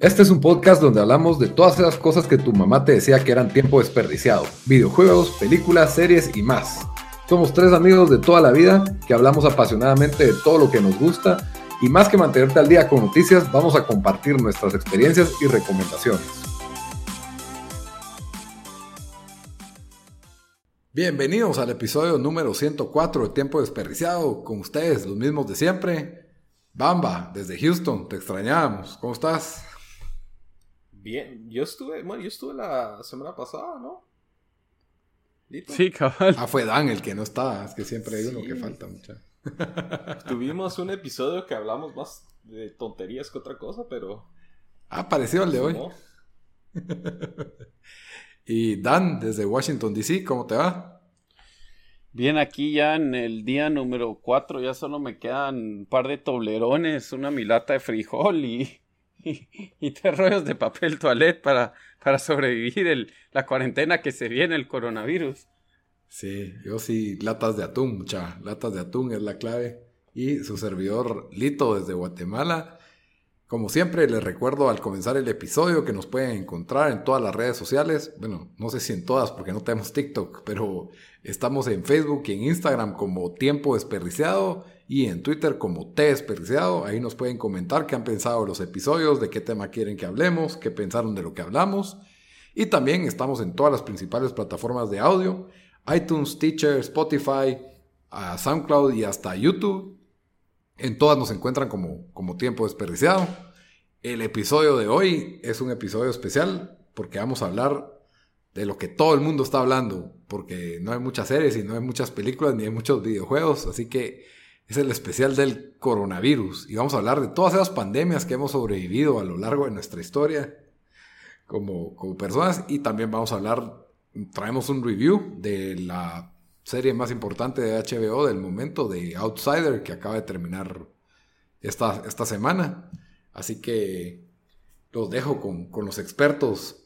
Este es un podcast donde hablamos de todas esas cosas que tu mamá te decía que eran tiempo desperdiciado. Videojuegos, películas, series y más. Somos tres amigos de toda la vida que hablamos apasionadamente de todo lo que nos gusta y más que mantenerte al día con noticias, vamos a compartir nuestras experiencias y recomendaciones. Bienvenidos al episodio número 104 de Tiempo Desperdiciado. Con ustedes, los mismos de siempre. Bamba, desde Houston, te extrañábamos. ¿Cómo estás? Bien, yo estuve, bueno, yo estuve la semana pasada, ¿no? Sí, cabal. Ah, fue Dan el que no estaba, es que siempre hay uno que falta, mucha. Tuvimos un episodio que hablamos más de tonterías que otra cosa, pero... Ah, parecido al de hoy. y Dan, desde Washington, D.C., ¿cómo te va? Bien, aquí ya en el día número 4 ya solo me quedan un par de toblerones, una milata de frijol y y, tres rollos de papel toilet para, para sobrevivir el, la cuarentena que se viene, el coronavirus. Sí, yo sí, latas de atún, mucha, latas de atún es la clave. Y su servidor Lito desde Guatemala. Como siempre, les recuerdo al comenzar el episodio que nos pueden encontrar en todas las redes sociales. Bueno, no sé si en todas porque no tenemos TikTok, pero estamos en Facebook y en Instagram como Tiempo Desperdiciado y en Twitter como T Desperdiciado. Ahí nos pueden comentar qué han pensado los episodios, de qué tema quieren que hablemos, qué pensaron de lo que hablamos. Y también estamos en todas las principales plataformas de audio, iTunes, Teacher, Spotify, SoundCloud y hasta YouTube. En todas nos encuentran como, como Tiempo Desperdiciado. El episodio de hoy es un episodio especial porque vamos a hablar de lo que todo el mundo está hablando, porque no hay muchas series y no hay muchas películas ni hay muchos videojuegos, así que es el especial del coronavirus y vamos a hablar de todas esas pandemias que hemos sobrevivido a lo largo de nuestra historia como, como personas y también vamos a hablar, traemos un review de la serie más importante de HBO del momento, de Outsider, que acaba de terminar esta, esta semana. Así que los dejo con, con los expertos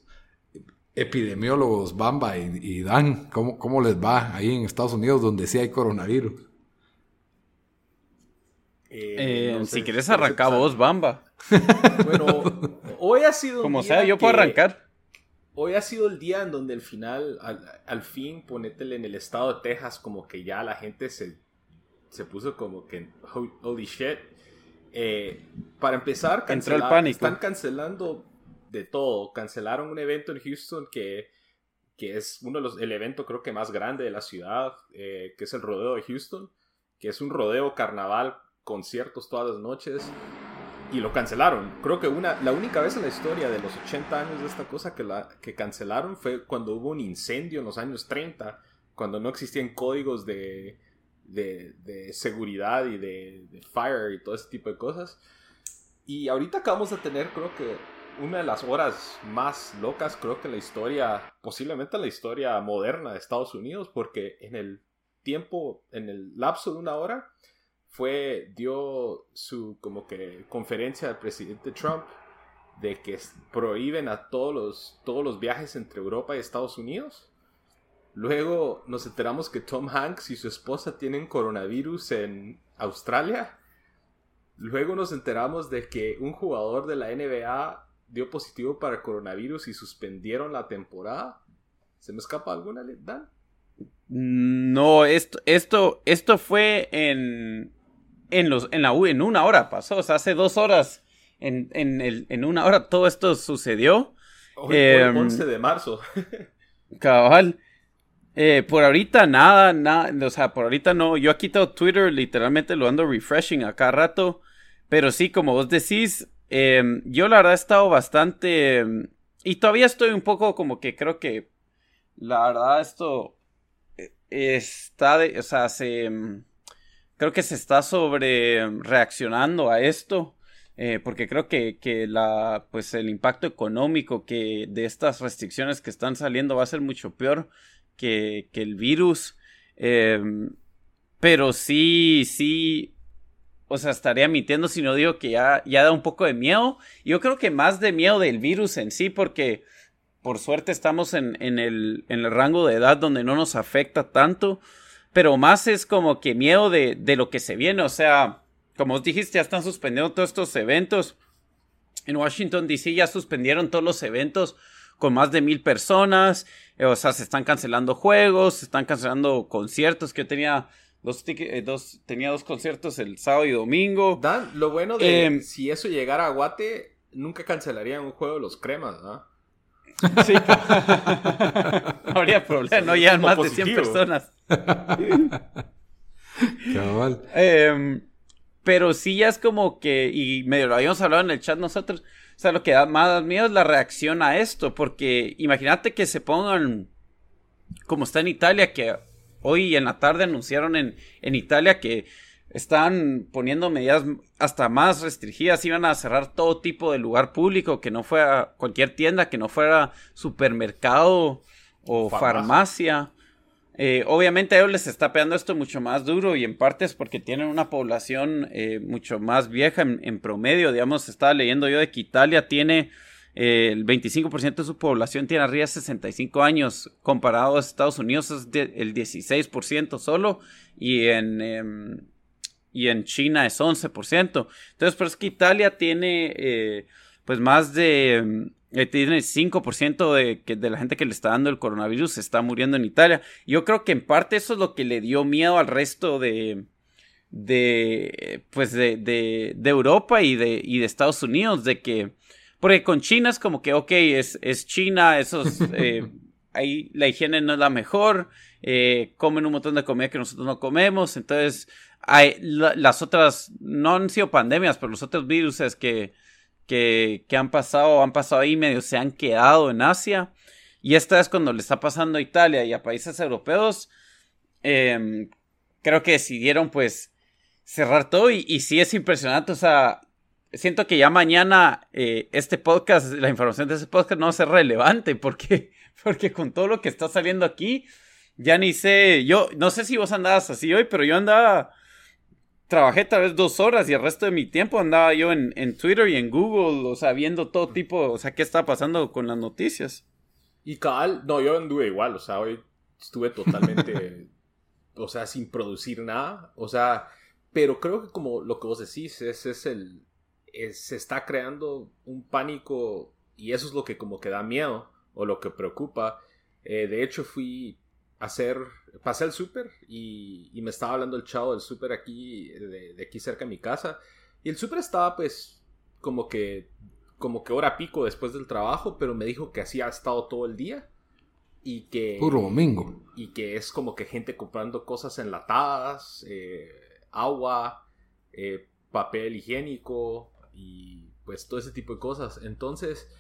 epidemiólogos Bamba y, Dan. ¿Cómo, ¿Cómo les va ahí en Estados Unidos donde sí hay coronavirus? Eh, eh, si quieres arrancar vos, Bamba. bueno, hoy ha sido. Como sea, yo puedo arrancar. Hoy ha sido el día en donde al final, al, fin, ponétele en el estado de Texas, como que ya la gente se, se puso como que holy shit. Eh, para empezar, Entró el pánico. están cancelando de todo. Cancelaron un evento en Houston que, que es uno de los, el evento creo que más grande de la ciudad, que es el rodeo de Houston, que es un rodeo carnaval conciertos todas las noches y lo cancelaron. Creo que una, la única vez en la historia de los 80 años de esta cosa que, la, que cancelaron fue cuando hubo un incendio en los años 30, cuando no existían códigos de, de, seguridad y de, fire y todo ese tipo de cosas. Y ahorita acabamos de tener, creo que, una de las horas más locas, creo que en la historia, posiblemente en la historia moderna de Estados Unidos, porque en el tiempo, en el lapso de una hora, fue, dio su como que conferencia al presidente Trump de que prohíben a todos los, todos los viajes entre Europa y Estados Unidos. Luego nos enteramos que Tom Hanks y su esposa tienen coronavirus en Australia. Luego nos enteramos de que un jugador de la NBA dio positivo para coronavirus y suspendieron la temporada. ¿Se me escapa alguna, Dan? No, esto, esto, esto fue en, en, los, en la U en una hora pasó, o sea, hace dos horas, en, en, el, en una hora todo esto sucedió. Hoy, el 11 em, de marzo. cabal. Eh, por ahorita nada, nada, o sea, por ahorita no. Yo aquí tengo Twitter, literalmente lo ando refreshing a cada rato. Pero sí, como vos decís, em, yo la verdad he estado bastante... Em, y todavía estoy un poco como que creo que la verdad esto eh, está de... O sea, se creo que se está sobre reaccionando a esto. Eh, porque creo que, que, la, pues el impacto económico que de estas restricciones que están saliendo va a ser mucho peor que, que el virus. Em, pero sí, sí, o sea, estaría mintiendo si no digo que ya, ya da un poco de miedo. Yo creo que más de miedo del virus en sí, porque por suerte estamos en, en, el, en el rango de edad donde no nos afecta tanto. Pero más es como que miedo de, de lo que se viene, o sea como os dijiste, ya están suspendiendo todos estos eventos. En Washington, D.C. ya suspendieron todos los eventos con más de mil personas. Eh, o sea, se están cancelando juegos, se están cancelando conciertos. Que yo tenía dos, eh, dos, tenía dos conciertos el sábado y domingo. Dan, lo bueno de em, si eso llegara a Guate, nunca cancelarían un juego de los cremas, ¿no? Sí. no habría problema, no llegan más de 100 personas. Cabal. Eh, pero sí ya es como que, y medio lo habíamos hablado en el chat nosotros, o sea, lo que da más miedo es la reacción a esto, porque imagínate que se pongan, como está en Italia, que hoy en la tarde anunciaron en, en Italia que están poniendo medidas hasta más restringidas, iban a cerrar todo tipo de lugar público, que no fuera cualquier tienda, que no fuera supermercado o farmacia. Eh, obviamente a ellos les está pegando esto mucho más duro y en parte es porque tienen una población eh, mucho más vieja en, promedio. Digamos, estaba leyendo yo de que Italia tiene eh, el 25% de su población tiene arriba de 65 años, comparado a Estados Unidos es el 16% solo y en, em, y en China es 11%. Entonces, pero es que Italia tiene pues más de em, eh, tiene 5% de, que, de la gente que le está dando el coronavirus se está muriendo en Italia. Yo creo que en parte eso es lo que le dio miedo al resto de, de pues de, de, de Europa y de, y de Estados Unidos, de que, porque con China es como que, ok, es, es China, esos, eh, ahí la higiene no es la mejor, eh, comen un montón de comida que nosotros no comemos, entonces hay, las otras, no han sido pandemias, pero los otros virus que que, han pasado, han pasado ahí medio se han quedado en Asia. Y esta es cuando le está pasando a Italia y a países europeos. Em, creo que decidieron pues cerrar todo y, y, sí es impresionante. O sea, siento que ya mañana eh, este podcast, la información de este podcast no va a ser relevante porque, porque con todo lo que está saliendo aquí, ya ni sé, yo no sé si vos andabas así hoy, pero yo andaba trabajé tal vez dos horas y el resto de mi tiempo andaba yo en, Twitter y en Google, o sea, viendo todo tipo, o sea, qué está pasando con las noticias. Y cabal, no, yo anduve igual, o sea, hoy estuve totalmente, o sea, sin producir nada, o sea, pero creo que como lo que vos decís, ese es el, se está creando un pánico y eso es lo que como que da miedo o lo que preocupa. Eh, de hecho, fui hacer, pasé al súper y, me estaba hablando el chavo del súper aquí, de, aquí cerca de mi casa. Y el súper estaba pues como que, como que hora pico después del trabajo, pero me dijo que así ha estado todo el día. Y que... Puro domingo. Y que es como que gente comprando cosas enlatadas, eh, agua, eh, papel higiénico y pues todo ese tipo de cosas. Entonces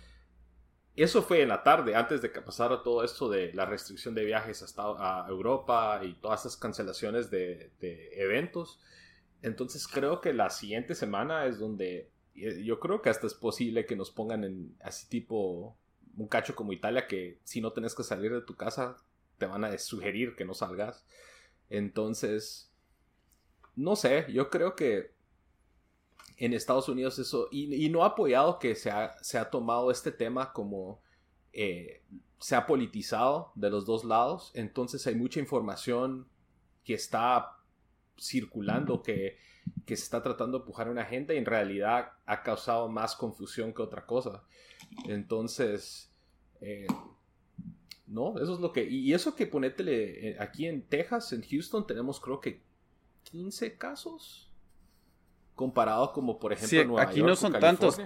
eso fue en la tarde, antes de que pasara todo esto de la restricción de viajes a Europa y todas esas cancelaciones de, eventos. Entonces creo que la siguiente semana es donde yo creo que hasta es posible que nos pongan en así tipo un cacho como Italia que si no tenés que salir de tu casa te van a sugerir que no salgas. Entonces, no sé, yo creo que en Estados Unidos eso, y, no ha apoyado que se ha, se ha tomado este tema como eh, se ha politizado de los dos lados, entonces hay mucha información que está circulando, que, que se está tratando de empujar una agenda y en realidad ha causado más confusión que otra cosa. Entonces, eh, no, eso es lo que... Y eso que ponétele eh, aquí en Texas, en Houston, tenemos creo que 15 casos comparado como por ejemplo Nueva aquí no son tantos.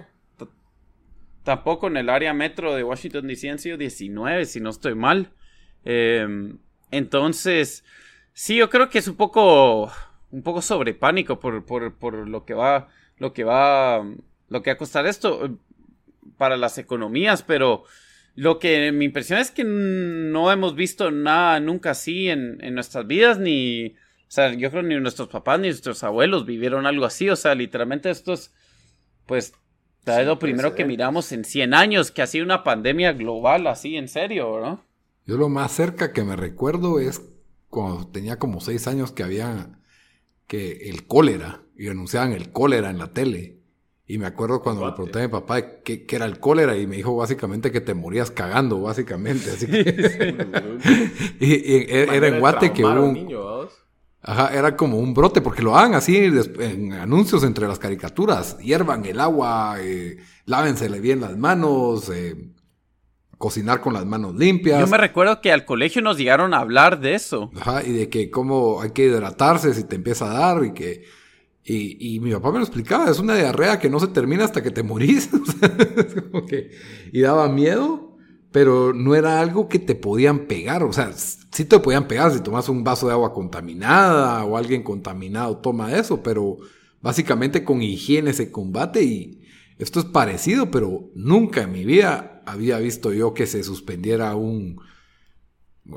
Tampoco en el área metro de Washington DC han sido 19, si no estoy mal. Em, entonces, sí, yo creo que es un poco, un poco sobre pánico por, por, por lo que va, lo que va, lo que va a costar esto eh, para las economías, pero lo que me impresiona es que no hemos visto nada nunca así en, en nuestras vidas, ni, O sea, yo creo ni nuestros papás ni nuestros abuelos vivieron algo así. O sea, literalmente esto es, pues, es lo primero que miramos en 100 años, que ha sido una pandemia global así, en serio, ¿no? Yo lo más cerca que me recuerdo es cuando tenía como 6 años que había que el cólera, y anunciaban el cólera en la tele. Y me acuerdo cuando le pregunté a mi papá qué, era el cólera y me dijo básicamente que te morías cagando, básicamente. Así que... y, era en Guate que hubo un... Ajá, era como un brote, porque lo hagan así en anuncios entre las caricaturas. Hiervan el agua, eh, lávensele bien las manos, eh, cocinar con las manos limpias. Yo me recuerdo que al colegio nos llegaron a hablar de eso. Ajá, y de que cómo hay que hidratarse si te empieza a dar y que y, mi papá me lo explicaba, es una diarrea que no se termina hasta que te morís. y daba miedo, pero no era algo que te podían pegar. O sea, sí te podían pegar si tomas un vaso de agua contaminada o alguien contaminado toma eso, pero básicamente con higiene se combate y esto es parecido, pero nunca en mi vida había visto yo que se suspendiera un,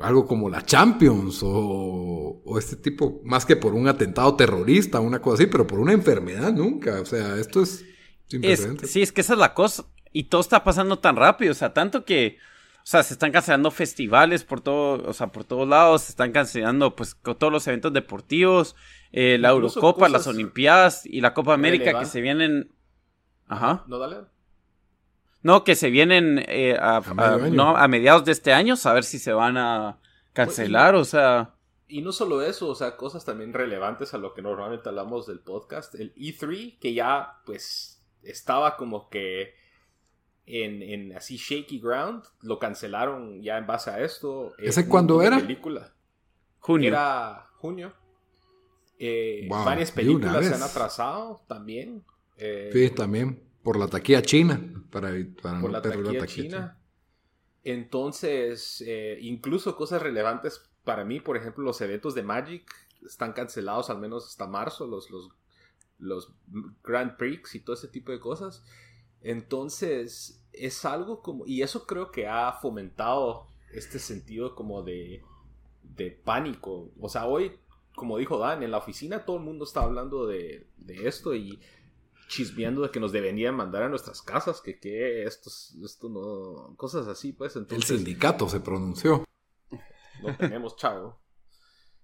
algo como la Champions o, este tipo, más que por un atentado terrorista, una cosa así, pero por una enfermedad nunca. O sea, esto es sí, es que esa es la cosa. Y todo está pasando tan rápido, o sea, tanto que, o sea, se están cancelando festivales por todo, o sea, por todos lados, se están cancelando, pues, todos los eventos deportivos, eh, la Eurocopa, las Olimpiadas y la Copa América que se vienen. Ajá. No, dale. No, que se vienen eh, a, a, mediados de este año, a ver si se van a cancelar, o sea... Y no solo eso, o sea, cosas también relevantes a lo que normalmente hablamos del podcast. El E3, que ya, pues, estaba como que en, en así shaky ground, lo cancelaron ya en base a esto. ¿Ese cuándo era? Película. Junio. Era junio. Eh, varias películas se han atrasado también. Eh, sí, también. Por la taquilla china, para, para por la taquilla, china. Entonces, eh, incluso cosas relevantes para mí, por ejemplo, los eventos de Magic están cancelados al menos hasta marzo, los, los, los Grand Prix y todo ese tipo de cosas. Entonces, es algo como, y eso creo que ha fomentado este sentido como de, de pánico. O sea, hoy, como dijo Dan, en la oficina todo el mundo está hablando de, de esto y chismeando de que nos deberían mandar a nuestras casas, que, que esto, esto no, cosas así, pues. Entonces, el sindicato se pronunció. No tenemos, chavo.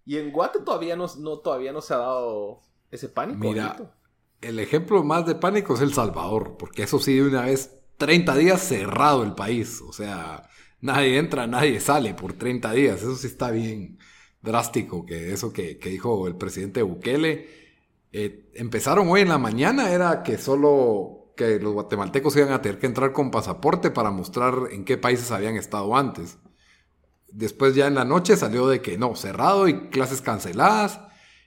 Y en Guate todavía no, no, todavía no se ha dado ese pánico. Mira, el ejemplo más de pánico es El Salvador, porque eso sí, de una vez, 30 días cerrado el país. O sea, nadie entra, nadie sale por 30 días. Eso sí está bien drástico, que eso que, que dijo el presidente Bukele eh, empezaron hoy en la mañana, era que solo que los guatemaltecos iban a tener que entrar con pasaporte para mostrar en qué países habían estado antes. Después ya en la noche salió de que no, cerrado y clases canceladas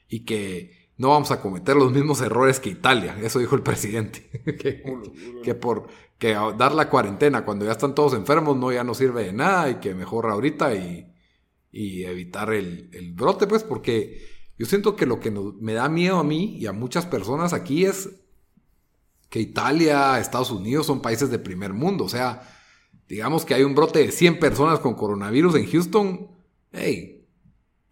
y que no vamos a cometer los mismos errores que Italia. Eso dijo el presidente. que, por que dar la cuarentena cuando ya están todos enfermos no ya no sirve de nada y que mejor ahorita y, evitar el, el brote, pues porque yo siento que lo que me da miedo a mí y a muchas personas aquí es que Italia, Estados Unidos son países de primer mundo. O sea, digamos que hay un brote de 100 personas con coronavirus en Houston. Hey,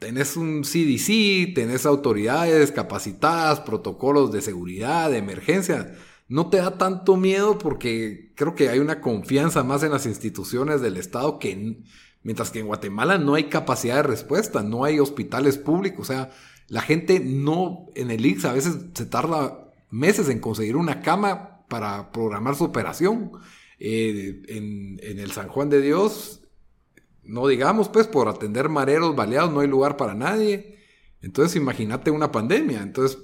tenés un CDC, tenés autoridades capacitadas, protocolos de seguridad, de emergencia. No te da tanto miedo porque creo que hay una confianza más en las instituciones del Estado que... Mientras que en Guatemala no hay capacidad de respuesta, no hay hospitales públicos, o sea, la gente no, en el IX a veces se tarda meses en conseguir una cama para programar su operación. Eh, en, el San Juan de Dios, no digamos, pues por atender mareros baleados no hay lugar para nadie. Entonces imagínate una pandemia. Entonces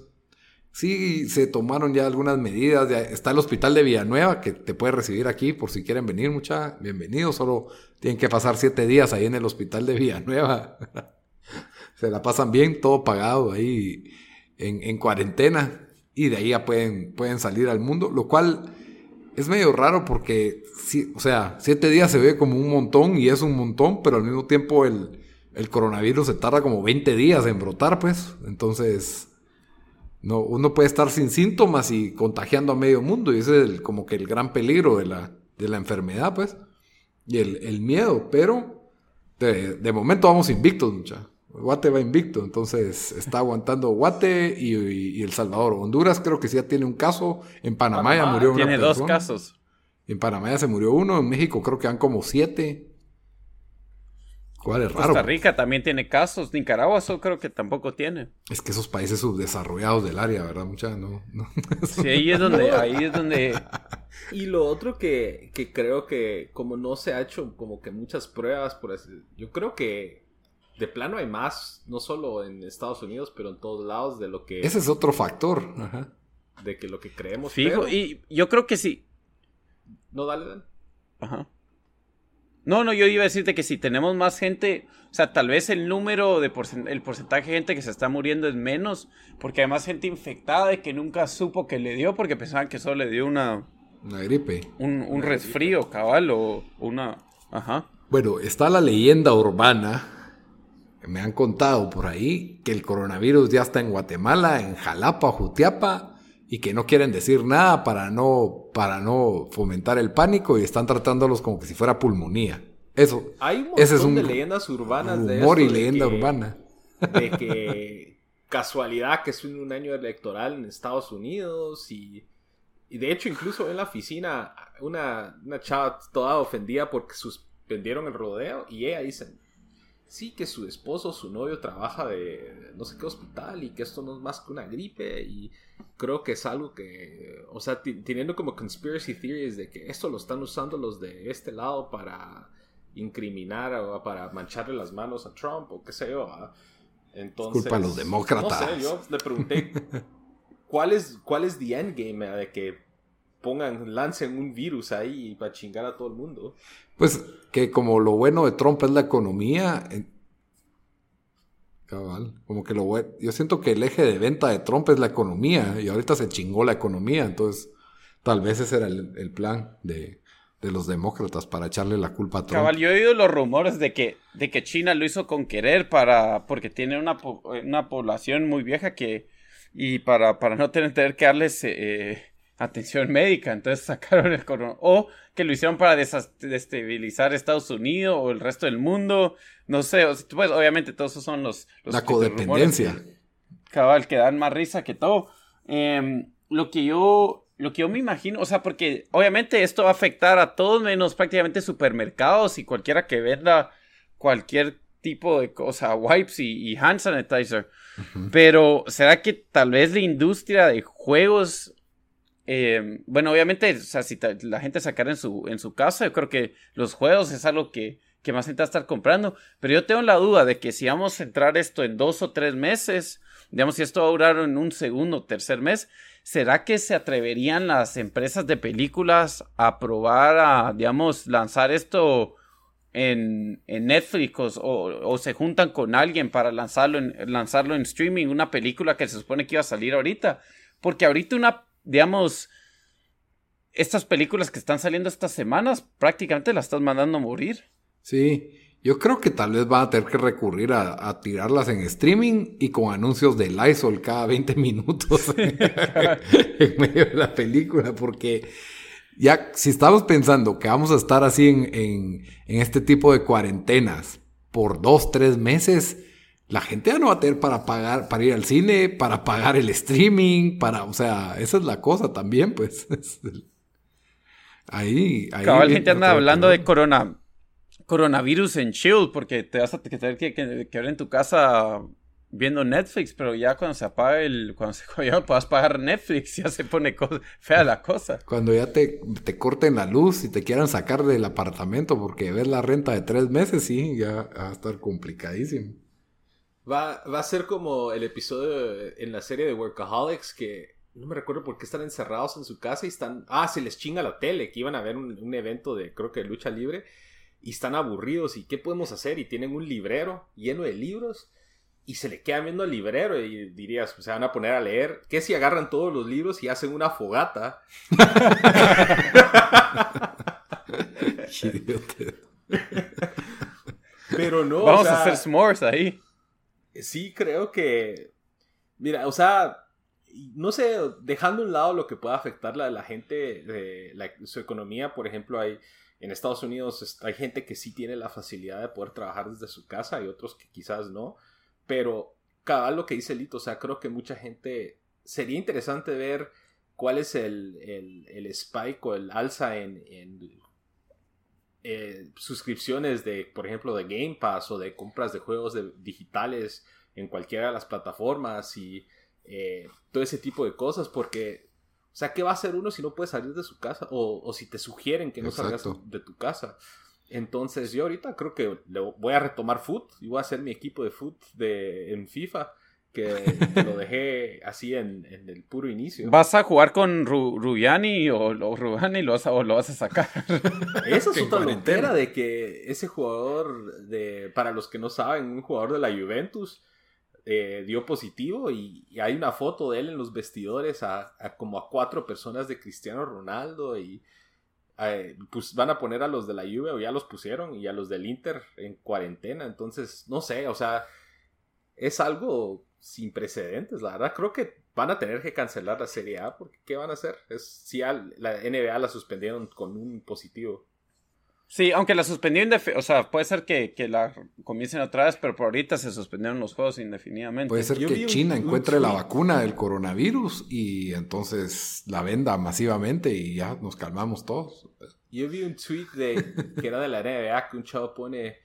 sí se tomaron ya algunas medidas. está el hospital de Villanueva que te puede recibir aquí por si quieren venir, mucha bienvenidos. Solo tienen que pasar siete días ahí en el hospital de Villanueva. se la pasan bien, todo pagado ahí en, cuarentena y de ahí ya pueden, pueden salir al mundo, lo cual es medio raro porque, sí, o sea, siete días se ve como un montón y es un montón, pero al mismo tiempo el, coronavirus se tarda como 20 días en brotar, pues, entonces... No, uno puede estar sin síntomas y contagiando a medio mundo, y ese es como que el gran peligro de la, de la enfermedad, pues, y el, miedo, pero de, de momento vamos invictos, muchachos. Guate va invicto, entonces está aguantando Guate y, El Salvador. Honduras creo que sí ya tiene un caso. En Panamá, ya murió una Tiene dos casos. En Panamá ya se murió uno. En México creo que han como siete. ¿Cuál es raro? Costa Rica también tiene casos. Nicaragua eso creo que tampoco tiene. Es que esos países subdesarrollados del área, ¿verdad? Mucha, no, Sí, ahí es donde, ahí es donde. Y lo otro que, que creo que como no se ha hecho como que muchas pruebas, por así, yo creo que de plano hay más, no solo en Estados Unidos, pero en todos lados de lo que... Ese es otro factor. De que lo que creemos. Fijo, y yo creo que sí. No, dale, dale. Ajá. No, no, yo iba a decirte que si tenemos más gente, o sea, tal vez el número de el porcentaje de gente que se está muriendo es menos, porque hay más gente infectada y que nunca supo que le dio, porque pensaban que solo le dio una... Una gripe. Un, un resfrío, cabal, o una... Ajá. Bueno, está la leyenda urbana me han contado por ahí que el coronavirus ya está en Guatemala, en Jalapa, Jutiapa, y que no quieren decir nada para no, para no fomentar el pánico y están tratándolos como que si fuera pulmonía. Eso. Hay un montón es un de leyendas urbanas de humor y leyenda urbana. De que casualidad que es un año electoral en Estados Unidos y, y de hecho incluso en la oficina una, una chava toda ofendida porque suspendieron el rodeo y ella dice sí, que su esposo, su novio trabaja de no sé qué hospital y que esto no es más que una gripe y creo que es algo que, o sea, teniendo como conspiracy theories de que esto lo están usando los de este lado para incriminar o para mancharle las manos a Trump o qué sé yo. Entonces, culpa a los demócratas. No sé, yo le pregunté cuál es, cuál es the endgame de que pongan, lancen un virus ahí para chingar a todo el mundo. Pues que como lo bueno de Trump es la economía. Cabal, como que lo bueno. Yo siento que el eje de venta de Trump es la economía y ahorita se chingó la economía, entonces tal vez ese era el, plan de, los demócratas para echarle la culpa a Trump. Cabal, yo he oído los rumores de que, de que China lo hizo con querer para, porque tiene una, una población muy vieja que, y para, para no tener, tener que darles eh, atención médica, entonces sacaron el corona. O que lo hicieron para destabilizar Estados Unidos o el resto del mundo. No sé, pues obviamente todos esos son los... La codependencia. cabal, que dan más risa que todo. Em, lo que yo... Lo que yo me imagino, o sea, porque obviamente esto va a afectar a todos menos prácticamente supermercados y cualquiera que venda cualquier tipo de cosa, wipes y, hand sanitizer. Pero, ¿será que tal vez la industria de juegos eh, bueno, obviamente, o sea, si la gente sacara en su, en su casa, yo creo que los juegos es algo que, que más gente va a estar comprando. Pero yo tengo la duda de que si vamos a entrar esto en dos o tres meses, digamos, si esto va a durar en un segundo o tercer mes, ¿será que se atreverían las empresas de películas a probar a, digamos, lanzar esto en, en Netflix o, o, se juntan con alguien para lanzarlo lanzarlo en streaming, una película que se supone que iba a salir ahorita? Porque ahorita una digamos, estas películas que están saliendo estas semanas, prácticamente las estás mandando a morir. Sí, yo creo que tal vez van a tener que recurrir a, tirarlas en streaming y con anuncios de Lysol cada 20 minutos en medio de la película, porque ya si estamos pensando que vamos a estar así en, en, en este tipo de cuarentenas por dos, tres meses, la gente ya no va a tener para pagar, para ir al cine, para pagar el streaming, para, o sea, esa es la cosa también, pues. ahí, ahí. Cabal, gente anda hablando de corona, coronavirus en chill, porque te vas a tener que, que, ver en tu casa viendo Netflix, pero ya cuando se apaga el, cuando, se, ya puedas pagar Netflix, ya se pone fea la cosa. Cuando ya te, te corten la luz y te quieran sacar del apartamento porque ves la renta de tres meses, sí, ya va a estar complicadísimo. Va, a ser como el episodio en la serie de Workaholics que no me recuerdo por qué están encerrados en su casa y están. Ah, se les chinga la tele, que iban a ver un, evento de, creo que de lucha libre, y están aburridos. ¿Y qué podemos hacer? Y tienen un librero lleno de libros, y se le quedan viendo al librero, y dirías, se van a poner a leer. ¿Qué si agarran todos los libros y hacen una fogata? Pero no. Vamos a hacer s'mores ahí sí creo que, mira, o sea, no sé, dejando a un lado lo que pueda afectar a la gente, de su economía, por ejemplo, hay en Estados Unidos hay gente que sí tiene la facilidad de poder trabajar desde su casa y otros que quizás no. pero cada lo que dice Lito, o sea, creo que mucha gente sería interesante ver cuál es el, el, spike o el alza en, eh, suscripciones de, por ejemplo, de Game Pass o de compras de juegos digitales en cualquiera de las plataformas y eh, todo ese tipo de cosas, porque, o sea, ¿qué va a hacer uno si no puede salir de su casa? O, si te sugieren que no salgas de tu casa. Entonces yo ahorita creo que voy a retomar foot y voy a hacer mi equipo de foot de, en FIFA que, lo dejé así en, el puro inicio. ¿Vas a jugar con Rubiani o, o Rubani lo vas a, o lo vas a sacar? Eso es otra lontera de que ese jugador, de, para los que no saben, un jugador de la Juventus eh, dio positivo y, hay una foto de él en los vestidores a, como a cuatro personas de Cristiano Ronaldo y eh, pues van a poner a los de la Juve o ya los pusieron y a los del Inter en cuarentena. Entonces, no sé, o sea, es algo sin precedentes, la verdad. Creo que van a tener que cancelar la Serie A porque ¿qué van a hacer? Es si la NBA la suspendieron con un positivo. Sí, aunque la suspendieron, o sea, puede ser que, la comiencen otra vez, pero por ahorita se suspendieron los juegos indefinidamente. Puede ser que China encuentre la vacuna del coronavirus y entonces la venda masivamente y ya nos calmamos todos. Yo vi un tweet de, que era de la NBA que un chavo pone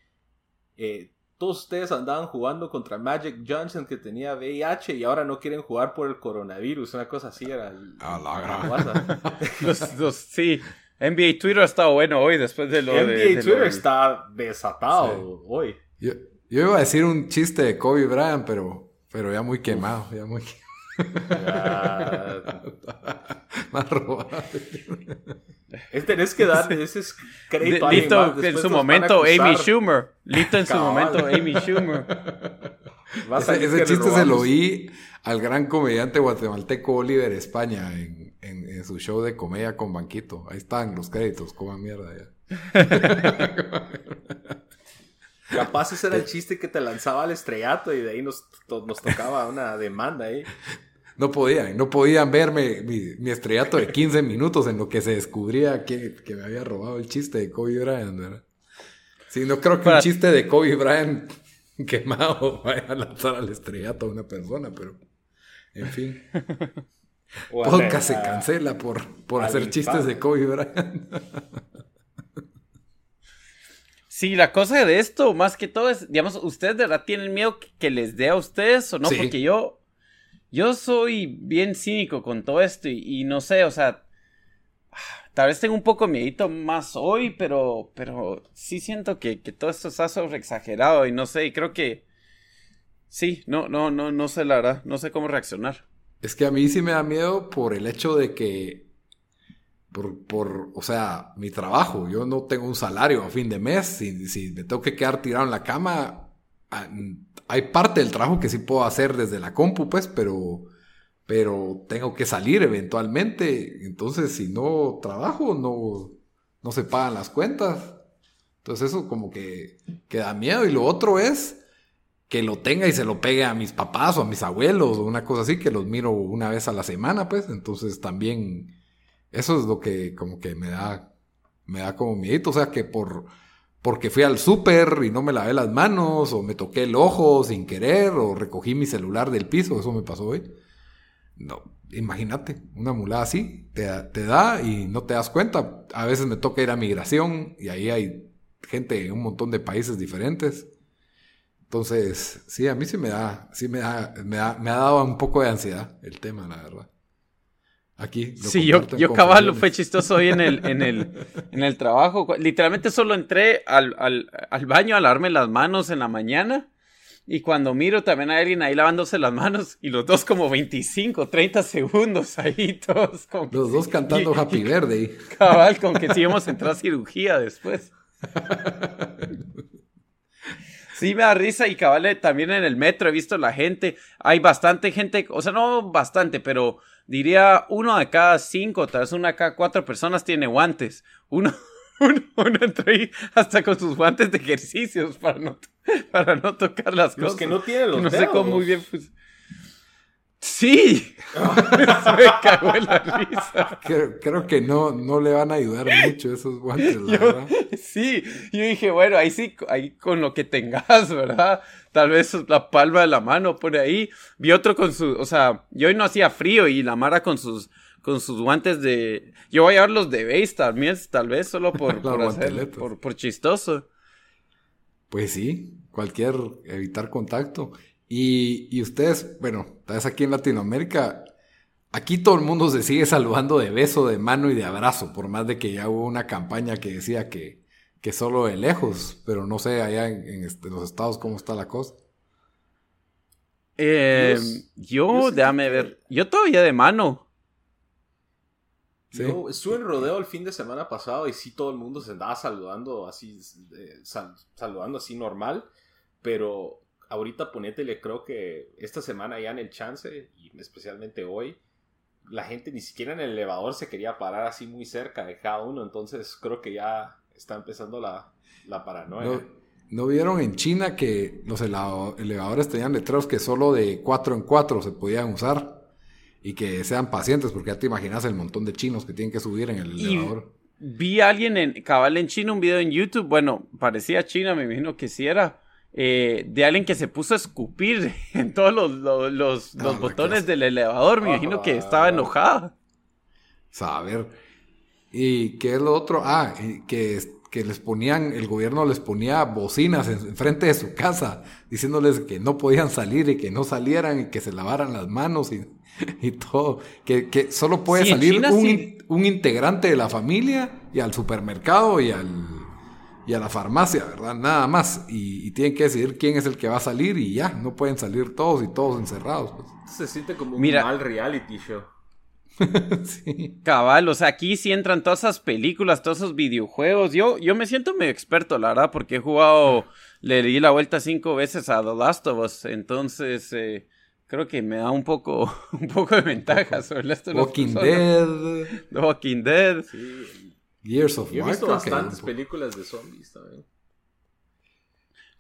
eh, todos ustedes andaban jugando contra Magic Johnson que tenía VIH y ahora no quieren jugar por el coronavirus. Una cosa así era. A la los, sí. NBA Twitter ha estado bueno hoy después de lo NBA de. NBA Twitter está desatado hoy. Yo, iba a decir un chiste de Kobe Bryant, pero, pero ya muy quemado. Ya muy Más robado. Tenés que dar ese Lito en su momento, Amy Schumer. Lito en su momento, Amy Schumer. Ese, chiste se lo oí al gran comediante guatemalteco Oliver España en, en, su show de comedia con Banquito. Ahí están los créditos, coma mierda ya. Capaz ese era el chiste que te lanzaba al estrellato y de ahí nos, nos tocaba una demanda ahí. No podían, no podían verme mi, estrellato de 15 minutos en lo que se descubría que, me había robado el chiste de Kobe Bryant, ¿verdad? Sí, no creo que un chiste de Kobe Bryant quemado vaya a lanzar al estrellato a una persona, pero en fin. Podcast se cancela por, por hacer chistes de Kobe Bryant. Sí, la cosa de esto, más que todo, es, digamos, ¿ustedes de verdad tienen miedo que les dé a ustedes o no? Porque yo, yo soy bien cínico con todo esto y, no sé, o sea, tal vez tengo un poco miedito más hoy, pero, pero sí siento que, todo esto está sobre exagerado y no sé, y creo que sí, no, no, no, no sé la verdad, no sé cómo reaccionar. Es que a mí sí me da miedo por el hecho de que, por, por o sea, mi trabajo, yo no tengo un salario a fin de mes, si, si me tengo que quedar tirado en la cama, hay parte del trabajo que sí puedo hacer desde la compu, pues, pero, pero tengo que salir eventualmente. Entonces, si no trabajo, no, no se pagan las cuentas. Entonces, eso como que, que da miedo. Y lo otro es que lo tenga y se lo pegue a mis papás o a mis abuelos o una cosa así, que los miro una vez a la semana, pues. Entonces, también, eso es lo que como que me da, me da como miedo. O sea, que por porque fui al súper y no me lavé las manos, o me toqué el ojo sin querer, o recogí mi celular del piso, eso me pasó hoy. No, imagínate, una mulada así, te, te, da y no te das cuenta. A veces me toca ir a migración y ahí hay gente en un montón de países diferentes. Entonces, sí, a mí sí me da, sí me me, da, me ha dado un poco de ansiedad el tema, la verdad. Aquí. sí, yo, yo caballo fue chistoso hoy en el, en el, en el trabajo. Literalmente solo entré al, baño a lavarme las manos en la mañana. Y cuando miro también hay alguien ahí lavándose las manos y los dos como 25, 30 segundos ahí todos. los dos cantando Happy Verde. Cabal, con que sí íbamos a entrar a cirugía después. Sí, me da risa y cabal, eh, también en el metro he visto la gente. Hay bastante gente, o sea, no bastante, pero diría uno de cada cinco, tal vez una de cada cuatro personas tiene guantes. Uno, uno, entra ahí hasta con sus guantes de ejercicios para no, para no tocar las cosas. Los que no tienen los No sé cómo muy bien. Sí, me cagó en la risa. Creo, que no, no le van a ayudar mucho esos guantes, la verdad. Sí, yo dije, bueno, ahí sí, ahí con lo que tengas, ¿verdad? Tal vez la palma de la mano por ahí. Vi otro con su, o sea, yo hoy no hacía frío y la Mara con sus, con sus guantes de, yo voy a llevar los de base también, tal vez solo por, por, hacer, por, por chistoso. Pues sí, cualquier evitar contacto. Y, ustedes, bueno, tal vez aquí en Latinoamérica, aquí todo el mundo se sigue saludando de beso, de mano y de abrazo, por más de que ya hubo una campaña que decía que, que solo de lejos, pero no sé allá en, este, los estados cómo está la cosa. Eh, yo, déjame ver, yo todavía de mano. Yo estuve en rodeo el fin de semana pasado y sí todo el mundo se andaba saludando así, eh, saludando así normal, pero ahorita ponétele, creo que esta semana ya en el chance, y especialmente hoy, la gente ni siquiera en el elevador se quería parar así muy cerca de cada uno, entonces creo que ya está empezando la, la paranoia. ¿No, vieron en China que los elevadores tenían letreros que solo de cuatro en cuatro se podían usar? Y que sean pacientes, porque ya te imaginas el montón de chinos que tienen que subir en el elevador. Vi a alguien en cabal en China, un video en YouTube, bueno, parecía China, me imagino que sí era eh, de alguien que se puso a escupir en todos los, los, ah, botones del elevador. Me imagino que estaba enojada. Saber. ¿Y qué es lo otro? Ah, que, que les ponían, el gobierno les ponía bocinas enfrente de su casa, diciéndoles que no podían salir y que no salieran y que se lavaran las manos y, y todo. Que, que solo puede salir un, un integrante de la familia y al supermercado y al y a la farmacia, ¿verdad? Nada más. Y, tienen que decidir quién es el que va a salir y ya, no pueden salir todos y todos encerrados. Pues. Se siente como un mal reality show. sí. Cabal, o sea, aquí sí entran todas esas películas, todos esos videojuegos. Yo, yo me siento medio experto, la verdad, porque he jugado, le di la vuelta cinco veces a The Last of Us, entonces eh, creo que me da un poco, un poco de ventaja sobre el resto de Walking Dead. Walking Dead. Sí, Years of Yo he visto bastantes películas de zombies también.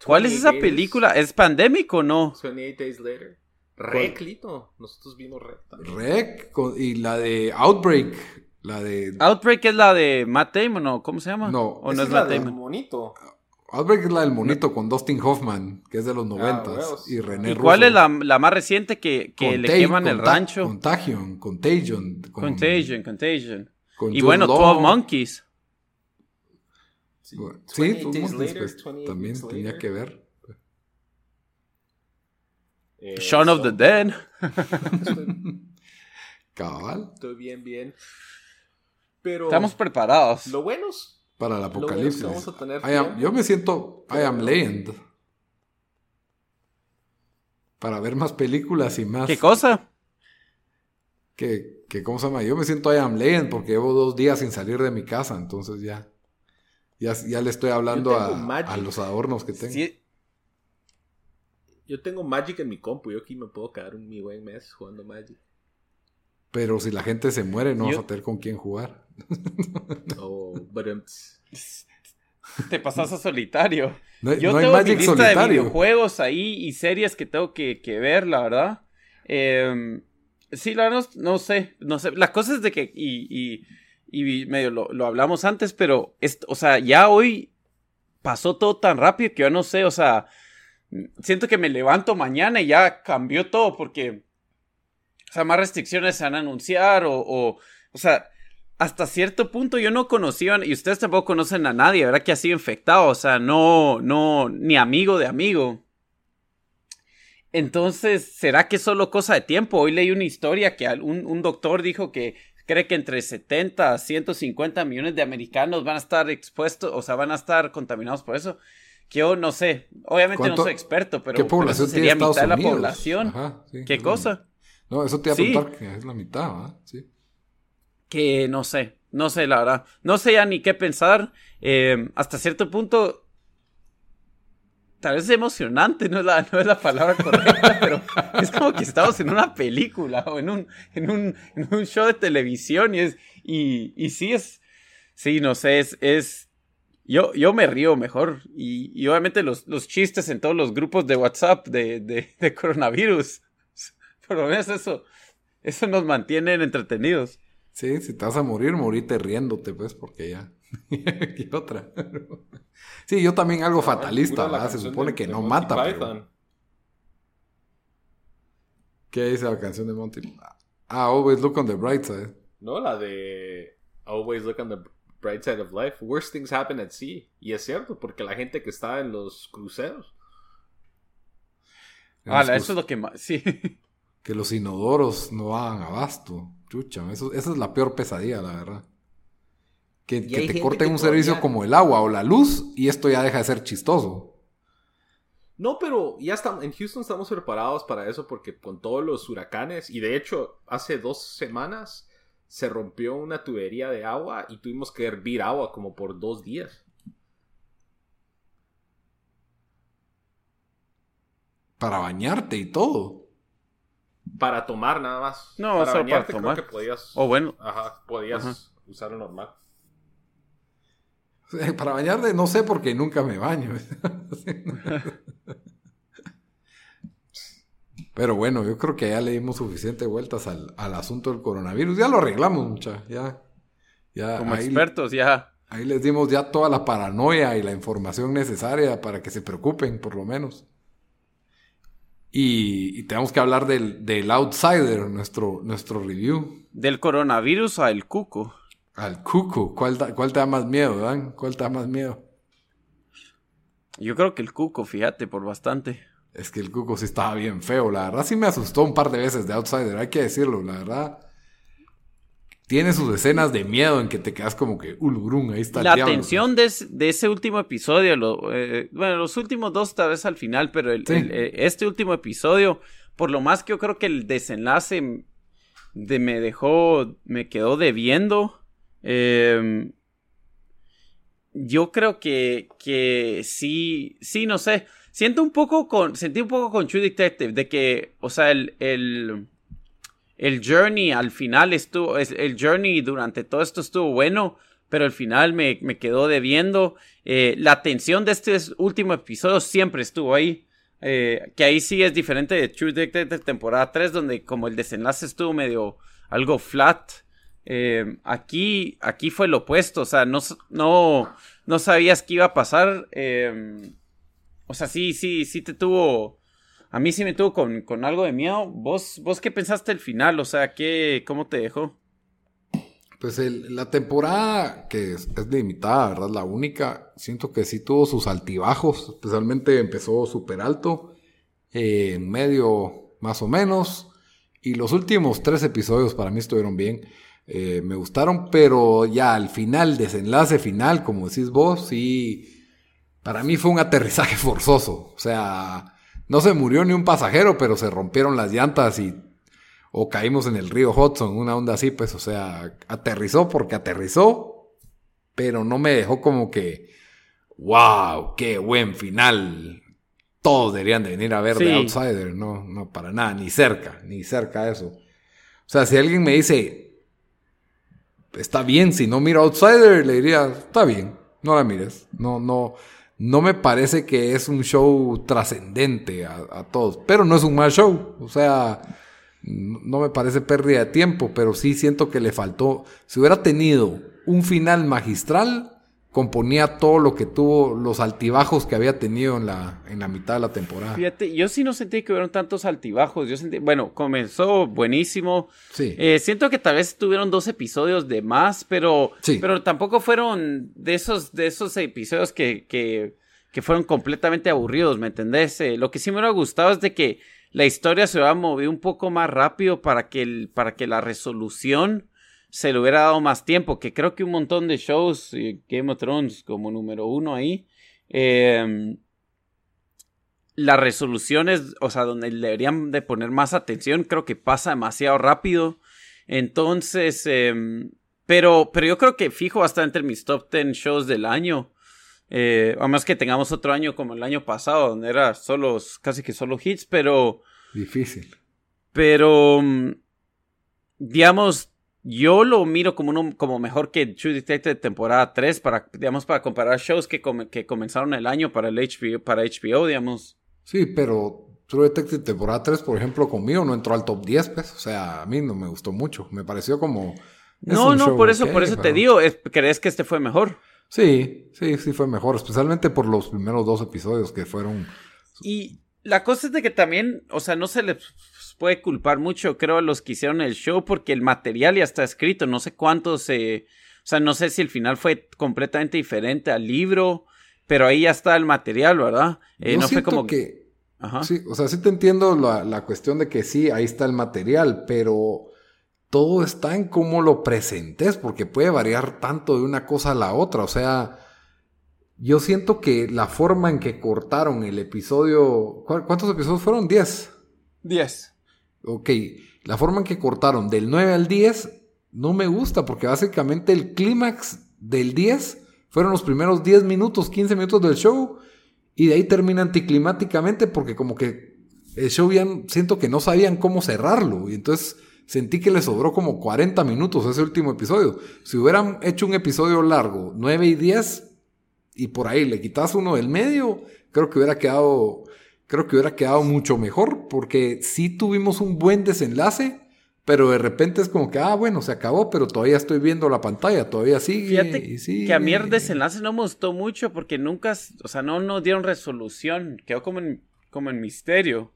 ¿Cuál es esa película? ¿Es pandémico o no? 28 Days Later. Rec, Lito. Nosotros vimos Rec también. Rec y la de Outbreak. La de... Outbreak es la de Matt Damon, ¿o cómo se llama? No. ¿O no es, la Matt monito. Outbreak es la del monito con Dustin Hoffman, que es de los ah, noventas. y René ¿Y cuál es la, la, más reciente que, que le queman el rancho? Contagion, Contagion. Contagion, Contagion y bueno, 12 Monkeys. Sí, sí Monkeys pues, también tenía que ver. Eh, Shaun of the Dead. Cabal. Estoy bien, bien. Pero Estamos preparados. Lo bueno para el apocalipsis. yo me siento I am legend. Para ver más películas y más. ¿Qué cosa? que, que, ¿cómo se llama? Yo me siento I am legend porque llevo dos días sin salir de mi casa, entonces ya, ya, ya le estoy hablando a, a, los adornos que tengo. Yo tengo Magic en mi compu, yo aquí me puedo quedar un mi buen mes jugando Magic. Pero si la gente se muere, no vas a tener con quién jugar. oh, Te pasas a solitario. yo tengo Magic mi lista de videojuegos ahí y series que tengo que, que ver, la verdad. Eh, Sí, la verdad, no, sé, no sé. La cosa es de que, y, y, medio lo, hablamos antes, pero, o sea, ya hoy pasó todo tan rápido que yo no sé, o sea, siento que me levanto mañana y ya cambió todo porque, o sea, más restricciones se van a anunciar o, o, o sea, hasta cierto punto yo no conocía, y ustedes tampoco conocen a nadie, ¿verdad? Que ha sido infectado, o sea, no, no, ni amigo de amigo. Entonces, ¿será que es solo cosa de tiempo? Hoy leí una historia que un, un doctor dijo que cree que entre 70 a 150 millones de americanos van a estar expuestos, o sea, van a estar contaminados por eso. Que yo no sé, obviamente no soy experto, pero, ¿qué población sería mitad de la población. ¿Qué cosa? No, eso te iba a preguntar que es la mitad, ¿ah? Sí. Que no sé, no sé, la verdad. No sé ya ni qué pensar. Eh, hasta cierto punto, tal vez es emocionante, no es la, no es la palabra correcta, pero es como que estamos en una película o en un, en un, en un show de televisión y es, y, y sí es, sí, no sé, es, es, yo, yo me río mejor y, y obviamente los, los, chistes en todos los grupos de WhatsApp de, de, de coronavirus Por lo menos eso, eso nos mantiene entretenidos. Sí, si te vas a morir, morite riéndote, pues, porque ya. y otra. sí, yo también algo fatalista, ¿verdad? Se supone que no mata, pero... ¿Qué dice la canción de Monty? Ah, Always Look on the Bright Side. No, la de Always Look on the Bright Side of Life. Worst things happen at sea. Y es cierto, porque la gente que está en los cruceros. ah, eso es lo que más. Sí. Que los inodoros no hagan abasto. Chucha, eso, esa es la peor pesadilla, la verdad. Que, te corten un servicio como el agua o la luz y esto ya deja de ser chistoso. No, pero ya estamos, en Houston estamos preparados para eso porque con todos los huracanes y de hecho hace dos semanas se rompió una tubería de agua y tuvimos que hervir agua como por dos días. Para bañarte y todo. Para tomar nada más. No, para bañarte para tomar. creo que podías. O bueno. Ajá, podías usarlo normal. Para bañarte no sé porque nunca me baño. Pero bueno, yo creo que ya le dimos suficiente vueltas al, asunto del coronavirus. Ya lo arreglamos, mucha. Ya, ya Como expertos, ya. Ahí les dimos ya toda la paranoia y la información necesaria para que se preocupen, por lo menos. Y, tenemos que hablar del, del outsider, nuestro, nuestro review. ¿Del coronavirus al cuco? Al cuco. ¿Cuál, ¿Cuál te da más miedo, Dan? ¿Cuál te da más miedo? Yo creo que el cuco, fíjate, por bastante. Es que el Cuco sí estaba bien feo. La verdad sí me asustó un par de veces de Outsider, hay que decirlo. La verdad. Tiene sus escenas de miedo en que te quedas como que, ulbrum, ahí está La tensión de, ese último episodio, eh, bueno, los últimos dos tal vez al final, pero eh, este último episodio, por lo más que yo creo que el desenlace de, me dejó, me quedó debiendo. Em, yo creo que, que sí, sí, no sé. Siento un poco con, sentí un poco con True Detective de que, o sea, el, el, el journey al final estuvo, el journey durante todo esto estuvo bueno, pero al final me, me quedó debiendo. Eh, la tensión de este último episodio siempre estuvo ahí. Eh, que ahí sí es diferente de True Detective temporada 3, donde como el desenlace estuvo medio algo flat. Eh, aquí, aquí fue lo opuesto, o sea, no, no, no sabías qué iba a pasar. O sea, sí, sí, sí te tuvo. A mí sí me tuvo con, con algo de miedo. ¿Vos, ¿Vos qué pensaste el final? O sea, ¿qué, ¿cómo te dejó? Pues la temporada que es, limitada, ¿verdad? La única, siento que sí tuvo sus altibajos, especialmente empezó súper alto, eh, en medio más o menos, y los últimos tres episodios para mí estuvieron bien, eh, me gustaron, pero ya al final, desenlace final, como decís vos, sí para mí fue un aterrizaje forzoso. O sea, no se murió ni un pasajero, pero se rompieron las llantas y o caímos en el río Hudson, una onda así, pues, o sea, aterrizó porque aterrizó, pero no me dejó como que, wow, qué buen final. Todos deberían de venir a ver The Outsider, no, no, para nada, ni cerca, ni cerca de eso. O sea, si alguien me dice, está bien, si no miro Outsider, le diría, está bien, no la mires, no, no, no me parece que es un show trascendente a, todos, pero no es un mal show, o sea, no me parece pérdida de tiempo, pero sí siento que le faltó, si hubiera tenido un final magistral, componía todo lo que tuvo, los altibajos que había tenido en la, en la mitad de la temporada. Fíjate, yo sí no sentí que hubieron tantos altibajos. Yo sentí, bueno, comenzó buenísimo. Sí. Eh, siento que tal vez tuvieron dos episodios de más, pero, pero tampoco fueron de esos, de esos episodios que, que, que fueron completamente aburridos, ¿me entendés? Eh, lo que sí me hubiera gustado es de que la historia se hubiera movido un poco más rápido para que, el, para que la resolución se le hubiera dado más tiempo, que creo que un montón de shows, Game of Thrones como número uno ahí, eh, las resoluciones, o sea, donde deberían de poner más atención, creo que pasa demasiado rápido. Entonces, em, pero, pero yo creo que fijo hasta entre mis top 10 shows del año. Eh, a más que tengamos otro año como el año pasado, donde era solo, casi que solo hits, pero... Difícil. Pero, mm, digamos, yo lo miro como, uno, como mejor que True Detective temporada 3 para, digamos, para comparar shows que, que comenzaron el año para el HBO, para HBO, digamos. Sí, pero True Detective temporada 3, por ejemplo, conmigo no entró al top 10, pues. O sea, a mí no me gustó mucho. Me pareció como... No, no, por eso, por eso te digo, ¿crees que este fue mejor? Sí, sí, sí fue mejor, especialmente por los primeros dos episodios que fueron... Y la cosa es de que también, o sea, no se les puede culpar mucho, creo, a los que hicieron el show, porque el material ya está escrito, no sé cuántos, se... o sea, no sé si el final fue completamente diferente al libro, pero ahí ya está el material, ¿verdad? Eh, no fue como que... Sí, o sea, sí te entiendo la, la cuestión de que sí, ahí está el material, pero todo está en cómo lo presentes, porque puede variar tanto de una cosa a la otra. O sea, yo siento que la forma en que cortaron el episodio. ¿Cuántos episodios fueron? ¿10? 10. Ok, la forma en que cortaron del 9 al 10 no me gusta, porque básicamente el clímax del 10 fueron los primeros 10 minutos, 15 minutos del show, y de ahí termina anticlimáticamente, porque como que el show ya siento que no sabían cómo cerrarlo, y entonces sentí que le sobró como 40 minutos ese último episodio. Si hubieran hecho un episodio largo, 9 y 10, y por ahí le quitas uno del medio, creo que hubiera quedado, creo que hubiera quedado mucho mejor, porque sí tuvimos un buen desenlace, pero de repente es como que, ah, bueno, se acabó, pero todavía estoy viendo la pantalla, todavía sigue. Fíjate que a mí el desenlace no me gustó mucho porque nunca, o sea, no nos dieron resolución, quedó como en, como en misterio.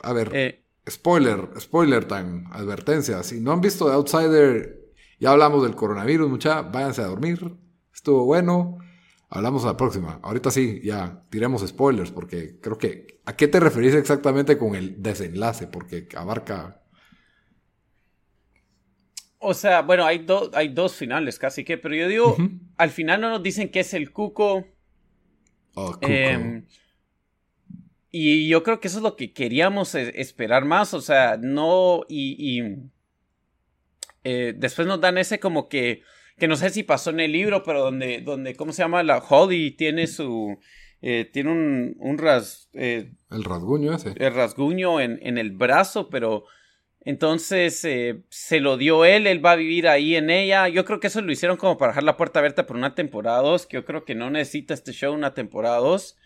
A ver, eh, Spoiler, spoiler time, advertencia. Si no han visto The Outsider, ya hablamos del coronavirus, mucha, váyanse a dormir. Estuvo bueno. Hablamos a la próxima. Ahorita sí, ya tiremos spoilers, porque creo que. ¿A qué te referís exactamente con el desenlace? Porque abarca. O sea, bueno, hay, hay dos finales casi que, pero yo digo, al final no nos dicen que es el cuco. Oh, cuco. Em, y yo creo que eso es lo que queríamos e, esperar más, o sea, no, y, eh, después nos dan ese como que, que no sé si pasó en el libro, pero donde, donde ¿cómo se llama? La Holly tiene su, eh, tiene un, un ras... Eh, el rasguño ese. El rasguño en, en el brazo, pero entonces se lo dio él, él va a vivir ahí en ella. Yo creo que eso lo hicieron como para dejar la puerta abierta por una temporada 2, que yo creo que no necesita este show una temporada 2.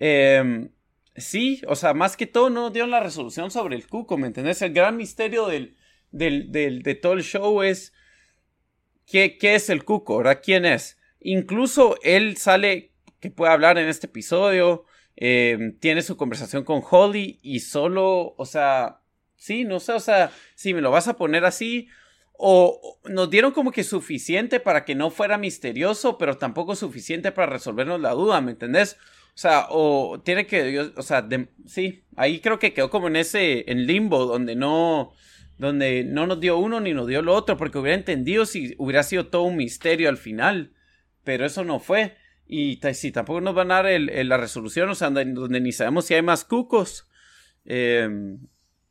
Eh, Sí, o sea, más que todo no dieron la resolución sobre el cuco, ¿me entendés? El gran misterio del, del, del de todo el show es ¿qué, qué es el cuco, ¿verdad? ¿Quién es? Incluso él sale, que puede hablar en este episodio, eh, tiene su conversación con Holly y solo, o sea, sí, no sé, o sea, si me lo vas a poner así, o nos dieron como que suficiente para que no fuera misterioso, pero tampoco suficiente para resolvernos la duda, ¿me entendés? O sea, o tiene que, o sea, sí, ahí creo que quedó como en ese, en limbo, donde no, donde no nos dio uno ni nos dio lo otro, porque hubiera entendido si hubiera sido todo un misterio al final, pero eso no fue. Y si tampoco nos van a dar la resolución, o sea, donde, ni sabemos si hay más cucos. Em,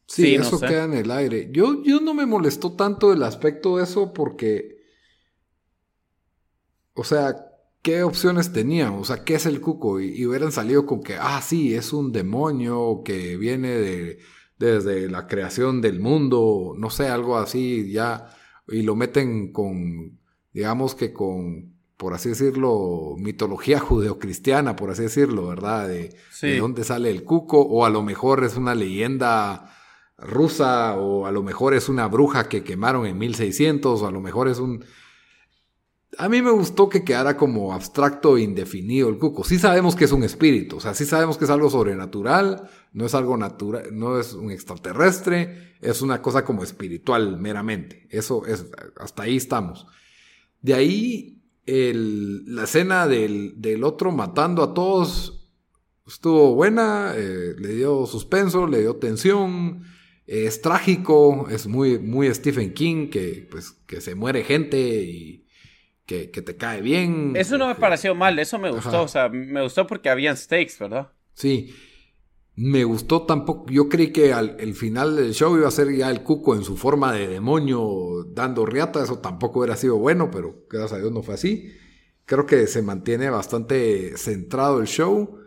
sí, eso queda en el aire. Yo, yo no me molestó tanto el aspecto de eso porque, o sea, ¿qué opciones tenían? O sea, ¿qué es el cuco? Y, hubieran salido con que, ah, sí, es un demonio que viene de, desde la creación del mundo, no sé, algo así, ya, y lo meten con, digamos que con, por así decirlo, mitología judeocristiana, por así decirlo, ¿verdad? De, de dónde sale el cuco, o a lo mejor es una leyenda rusa, o a lo mejor es una bruja que quemaron en 1600, o a lo mejor es un a mí me gustó que quedara como abstracto e indefinido el cuco. Sí sabemos que es un espíritu, o sea, sí sabemos que es algo sobrenatural, no es algo natural, no es un extraterrestre, es una cosa como espiritual meramente. Eso es, hasta ahí estamos. De ahí, la escena del, otro matando a todos estuvo buena, eh, le dio suspenso, le dio tensión, es trágico, es muy, muy Stephen King, que, pues, que se muere gente y que, te cae bien. Eso no me pareció mal, eso me gustó, o sea, me gustó porque habían stakes, ¿verdad? Sí. Me gustó tampoco, yo creí que al el final del show iba a ser ya el cuco en su forma de demonio dando riata, eso tampoco hubiera sido bueno, pero gracias a Dios no fue así. Creo que se mantiene bastante centrado el show,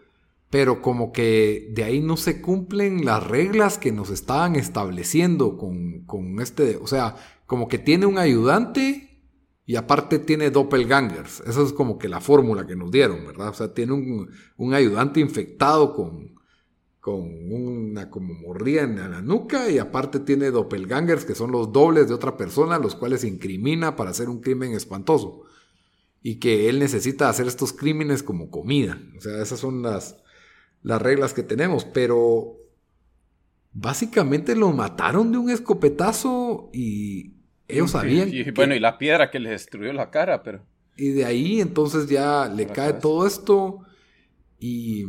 pero como que de ahí no se cumplen las reglas que nos estaban estableciendo con, con este, o sea, como que tiene un ayudante y aparte tiene doppelgangers. Esa es como que la fórmula que nos dieron, ¿verdad? O sea, tiene un, ayudante infectado con, con una como morría en la nuca y aparte tiene doppelgangers que son los dobles de otra persona, los cuales incrimina para hacer un crimen espantoso. Y que él necesita hacer estos crímenes como comida. O sea, esas son las, las reglas que tenemos. Pero básicamente lo mataron de un escopetazo y ellos sabían. Y, bueno, y la piedra que le destruyó la cara, pero. Y de ahí entonces ya le cae todo esto y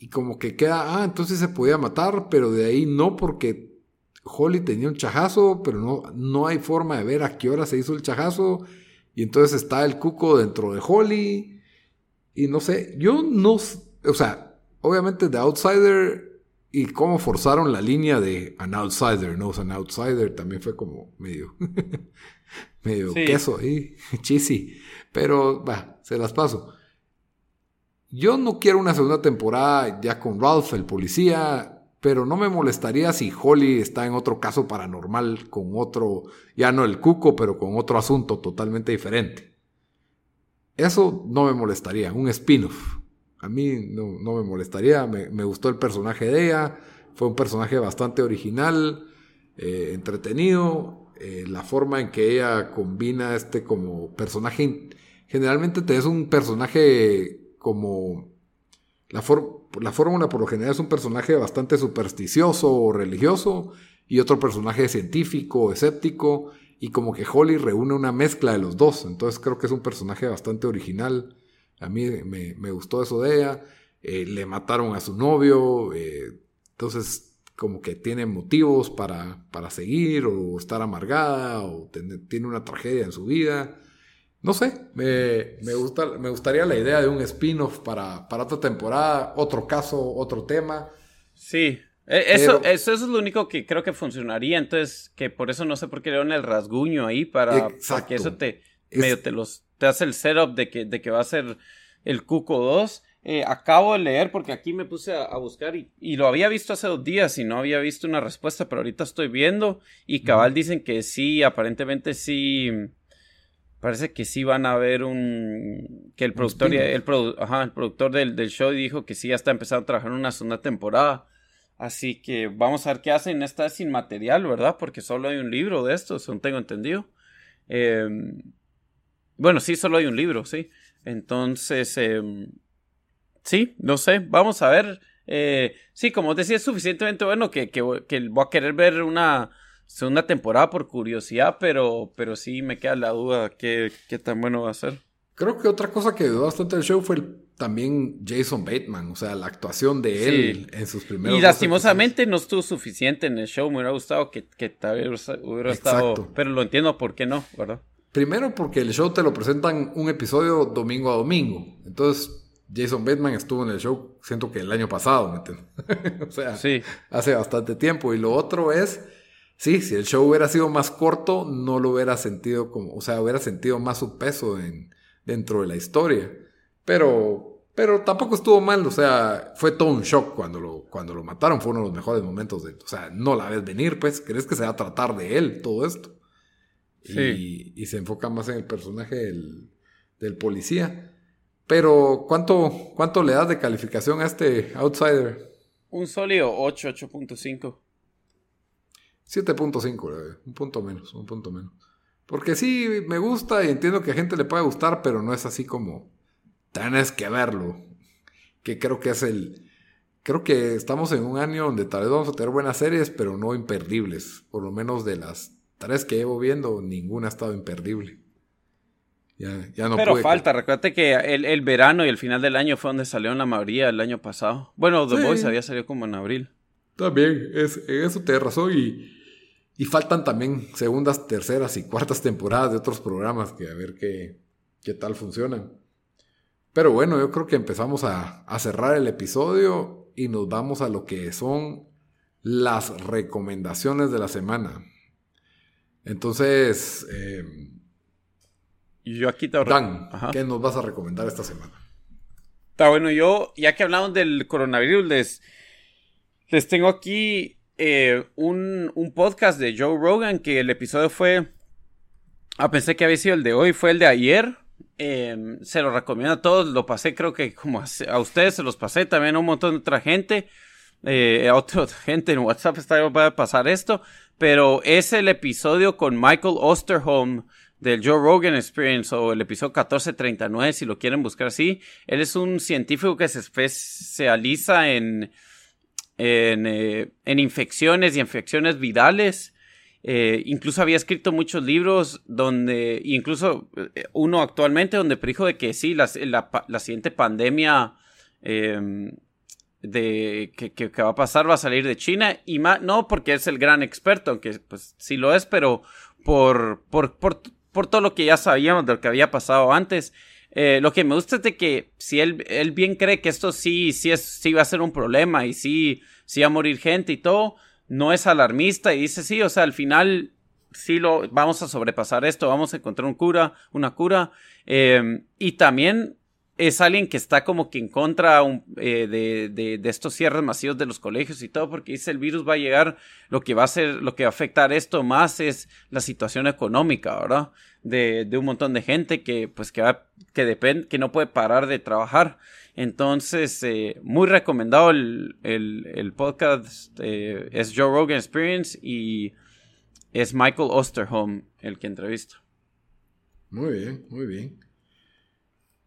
y como que queda, ah, entonces se podía matar, pero de ahí no porque Holly tenía un chajazo, pero no, no hay forma de ver a qué hora se hizo el chajazo. Y entonces está el cuco dentro de Holly. Y no sé, yo no, o sea, obviamente The Outsider y cómo forzaron la línea de an outsider, no, an outsider también fue como medio, medio queso ahí, cheesy. Pero, va, se las paso. Yo no quiero una segunda temporada ya con Ralph, el policía, pero no me molestaría si Holly está en otro caso paranormal con otro, ya no el cuco, pero con otro asunto totalmente diferente. Eso no me molestaría, un spin-off. A mí no, me molestaría, me, gustó el personaje de ella, fue un personaje bastante original, eh, entretenido, eh, la forma en que ella combina este como personaje, generalmente tenés un personaje como la, la fórmula por lo general es un personaje bastante supersticioso o religioso y otro personaje científico, escéptico y como que Holly reúne una mezcla de los dos. Entonces creo que es un personaje bastante original. A mí me, gustó eso de ella. Eh, le mataron a su novio. Eh, entonces como que tiene motivos para, para seguir o estar amargada o tiene una tragedia en su vida. No sé, me, gusta, me gustaría la idea de un spin-off para, para otra temporada, otro caso, otro tema. Sí, e, eso, eso, es lo único que creo que funcionaría, entonces, que por eso no sé por qué le dan el rasguño ahí, para, que eso te, medio te, los, te hace el setup de que, de que va a ser el Cuco 2. Eh, acabo de leer porque aquí me puse a, buscar y, y, lo había visto hace dos días y no había visto una respuesta, pero ahorita estoy viendo y cabal dicen que sí, aparentemente sí Parece que sí van a ver un... que el productor, el, el productor del, show dijo que sí ya está empezando a trabajar en una segunda temporada. Así que vamos a ver qué hacen. Esta es sin material, ¿verdad? Porque solo hay un libro de esto, según tengo entendido. Em, bueno, sí, solo hay un libro, sí. Entonces, em, sí, no sé, vamos a ver. Eh, sí, como decía, es suficientemente bueno que, que voy a querer ver una segunda temporada por curiosidad, pero, pero sí me queda la duda qué, qué tan bueno va a ser. Creo que otra cosa que dio bastante el show fue también Jason Bateman, o sea, la actuación de él en sus primeros. Y lastimosamente no estuvo suficiente en el show, me hubiera gustado que, que hubiera estado. Pero lo entiendo por qué no, ¿verdad? Primero porque el show te lo presentan un episodio domingo a domingo. Entonces, Jason Bateman estuvo en el show, siento que el año pasado, ¿me entiendes? o sea, hace bastante tiempo. Y lo otro es Sí, si el show hubiera sido más corto, no lo hubiera sentido como, o sea, hubiera sentido más su peso en, dentro de la historia. Pero, pero tampoco estuvo mal, o sea, fue todo un shock cuando lo, cuando lo mataron, fue uno de los mejores momentos de, o sea, no la ves venir, pues, crees que se va a tratar de él todo esto. Sí. Y, se enfoca más en el personaje del, del policía. Pero, ¿cuánto, ¿cuánto le das de calificación a este outsider? Un sólido 8, 8.5. 7.5, un punto menos, un punto menos. Porque sí, me gusta y entiendo que a gente le puede gustar, pero no es así como tienes que verlo. Que creo que es el. Creo que estamos en un año donde tal vez vamos a tener buenas series, pero no imperdibles. Por lo menos de las tres que llevo viendo, ninguna ha estado imperdible. Ya, ya no pero falta, recuerda que el, verano y el final del año fue donde salió la mayoría el año pasado. Bueno, The Voice había salido como en abril. También, es, eso te razón y y faltan también segundas, terceras y cuartas temporadas de otros programas que a ver qué, qué tal funcionan. Pero bueno, yo creo que empezamos a, cerrar el episodio y nos vamos a lo que son las recomendaciones de la semana. Entonces, eh, yo aquí te Dan, ¿qué nos vas a recomendar esta semana? Está bueno, yo, ya que hablamos del coronavirus, les, les tengo aquí eh, un, podcast de Joe Rogan que el episodio fue... Ah, pensé que había sido el de hoy, fue el de ayer, Em, se lo recomiendo a todos. Lo pasé, creo que como a, ustedes se los pasé también a un montón de otra gente. Eh, a otra gente en WhatsApp está a pasar esto. Pero es el episodio con Michael Osterholm del Joe Rogan Experience o el episodio 1439 si lo quieren buscar así. Él es un científico que se especializa en, en, eh, en infecciones y infecciones virales. Eh, incluso había escrito muchos libros donde, incluso eh, uno actualmente donde predijo de que sí, la, la, siguiente pandemia em, de que, que, va a pasar va a salir de China y más, no porque es el gran experto, aunque pues sí lo es, pero por, por, por, por todo lo que ya sabíamos de lo que había pasado antes. Eh, lo que me gusta es de que si él, él bien cree que esto sí, sí, es, sí va a ser un problema y sí, sí va a morir gente y todo, no es alarmista y dice, sí, o sea, al final sí lo vamos a sobrepasar esto, vamos a encontrar un cura, una cura. Em, y también es alguien que está como que en contra eh, de, de, estos cierres masivos de los colegios y todo, porque dice el virus va a llegar, lo que va a ser, lo que va a afectar esto más es la situación económica, ¿verdad? De, de un montón de gente que, pues, que va, que depende, que no puede parar de trabajar. Entonces, eh, muy recomendado el, el, podcast. Eh, es Joe Rogan Experience y es Michael Osterholm el que entrevista. Muy bien, muy bien.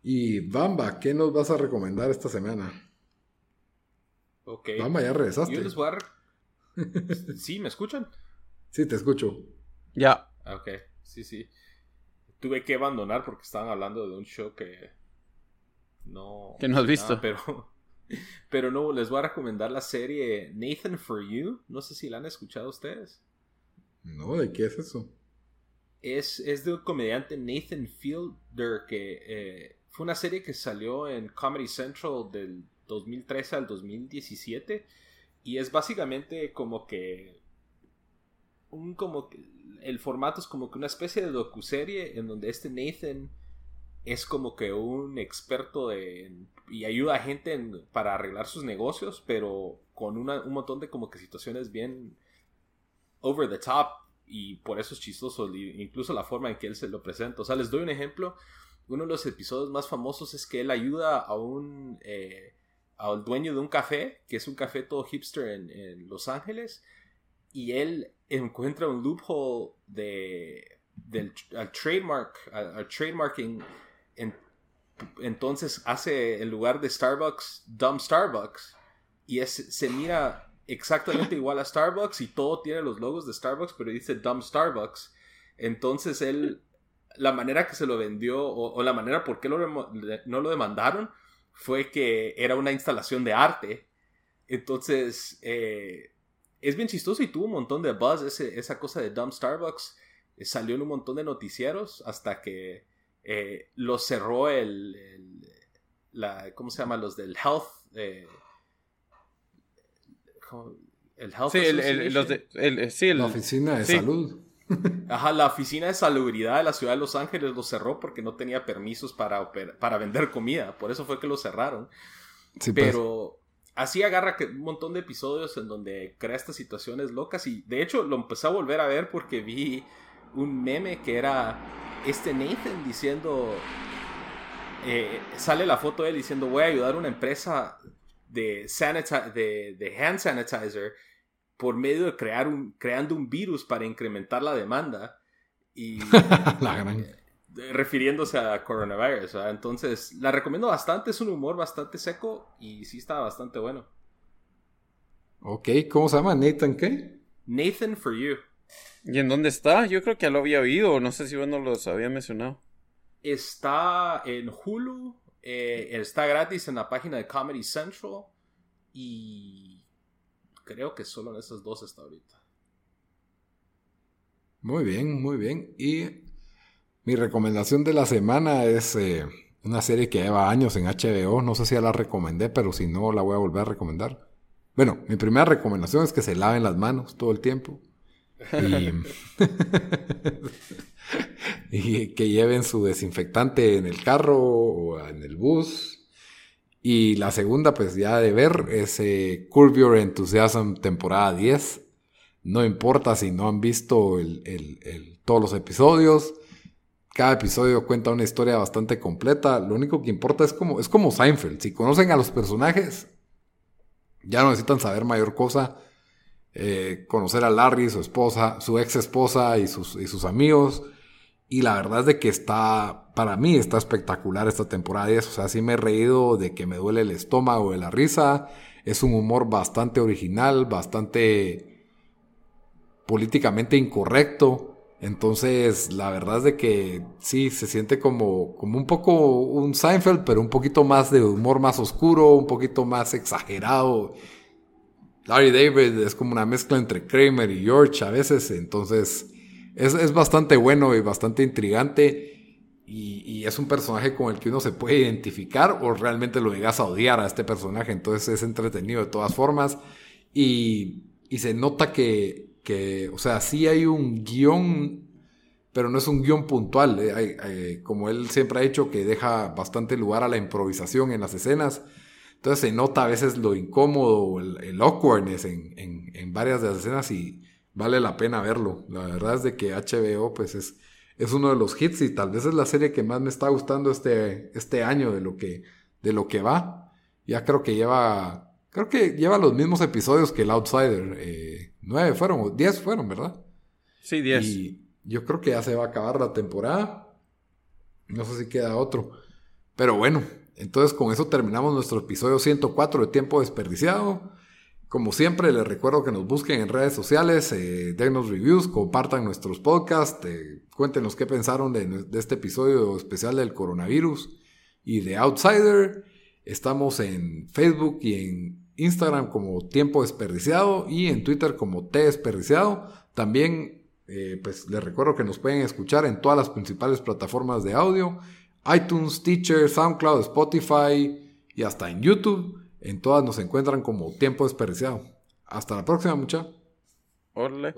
Y Bamba, ¿qué nos vas a recomendar esta semana? Ok. Bamba, ya regresaste. Yo les voy a... ¿Sí? ¿Me escuchan? Sí, te escucho. Ya. Ok, sí, sí. Tuve que abandonar porque estaban hablando de un show que no. Que no has visto. pero, pero no, les voy a recomendar la serie Nathan for You. No sé si la han escuchado ustedes. No, ¿de qué es eso? Es, es de un comediante Nathan Fielder que eh, fue una serie que salió en Comedy Central del 2013 al 2017 y es básicamente como que un como el formato es como que una especie de docuserie en donde este Nathan es como que un experto de, y ayuda a gente para arreglar sus negocios, pero con un montón de como que situaciones bien over the top y por eso es chistoso, incluso la forma en que él se lo presenta. O sea, les doy un ejemplo. Uno de los episodios más famosos es que él ayuda a un eh, al dueño de un café, que es un café todo hipster en, Los Ángeles, y él encuentra un loophole de del al trademark, al trademarking entonces hace en lugar de Starbucks, Dumb Starbucks. Y es, se mira exactamente igual a Starbucks y todo tiene los logos de Starbucks, pero dice Dumb Starbucks. Entonces él, la manera que se lo vendió o, la manera por qué lo, no lo demandaron fue que era una instalación de arte. Entonces, eh, es bien chistoso y tuvo un montón de buzz esa cosa de Dumb Starbucks. salió en un montón de noticieros hasta que eh, lo cerró el, la, ¿cómo se llama? Los del Health. Eh, el Health sí, los de, la oficina de salud. Ajá, la oficina de salubridad de la ciudad de Los Ángeles lo cerró porque no tenía permisos para, para vender comida. Por eso fue que lo cerraron. Pues. Pero así agarra un montón de episodios en donde crea estas situaciones locas. Y de hecho lo empecé a volver a ver porque vi un meme que era este Nathan diciendo, eh, sale la foto de él diciendo voy a ayudar a una empresa de, de, hand sanitizer por medio de crear un, creando un virus para incrementar la demanda y refiriéndose a coronavirus. Entonces, la recomiendo bastante, es un humor bastante seco y sí está bastante bueno. Ok, ¿cómo se llama? Nathan qué? Nathan for You. ¿Y en dónde está? Yo creo que ya lo había oído, no sé si vos no los había mencionado. Está en Hulu, eh, está gratis en la página de Comedy Central y creo que solo en esas dos está ahorita. Muy bien, muy bien. Y mi recomendación de la semana es eh, una serie que lleva años en HBO. No sé si ya la recomendé, pero si no, la voy a volver a recomendar. Bueno, mi primera recomendación es que se laven las manos todo el tiempo. Y, que lleven su desinfectante en el carro o en el bus. Y la segunda, pues ya de ver, es eh, Curve Your Enthusiasm temporada 10. No importa si no han visto todos los episodios. cada episodio cuenta una historia bastante completa. Lo único que importa es como, es como Seinfeld. Si conocen a los personajes, ya no necesitan saber mayor cosa. Eh, conocer a Larry, su esposa, su ex esposa y sus, y sus amigos. Y la verdad es de que está, para mí está espectacular esta temporada O sea, sí me he reído de que me duele el estómago de la risa. Es un humor bastante original, bastante políticamente incorrecto. Entonces, la verdad es de que sí, se siente como, como un poco un Seinfeld, pero un poquito más de humor más oscuro, un poquito más exagerado. Larry David es como una mezcla entre Kramer y George a veces, entonces es, bastante bueno y bastante intrigante. Y, es un personaje con el que uno se puede identificar o realmente lo llegas a odiar a este personaje. Entonces es entretenido de todas formas. Y, y se nota que, que, o sea, sí hay un guion, pero no es un guion puntual. Eh, como él siempre ha dicho, que deja bastante lugar a la improvisación en las escenas. Entonces se nota a veces lo incómodo, el, el awkwardness en, en, en, varias de las escenas y vale la pena verlo. La verdad es de que HBO pues es, es uno de los hits y tal vez es la serie que más me está gustando este, este año de lo, que, de lo que va. Ya creo que lleva Creo que lleva los mismos episodios que el Outsider. Eh, nueve fueron, diez fueron, ¿verdad? Sí, diez. Y yo creo que ya se va a acabar la temporada. No sé si queda otro. Pero bueno, entonces con eso terminamos nuestro episodio 104 de Tiempo Desperdiciado. Como siempre, les recuerdo que nos busquen en redes sociales, eh, reviews, compartan nuestros podcasts, eh, cuéntenos qué pensaron de, de este episodio especial del coronavirus y de Outsider. Estamos en Facebook y en Instagram como Tiempo Desperdiciado y en Twitter como T Desperdiciado. También, eh, pues les recuerdo que nos pueden escuchar en todas las principales plataformas de audio: iTunes, Teacher, SoundCloud, Spotify y hasta en YouTube. En todas nos encuentran como Tiempo Desperdiciado. Hasta la próxima, mucha. Órale.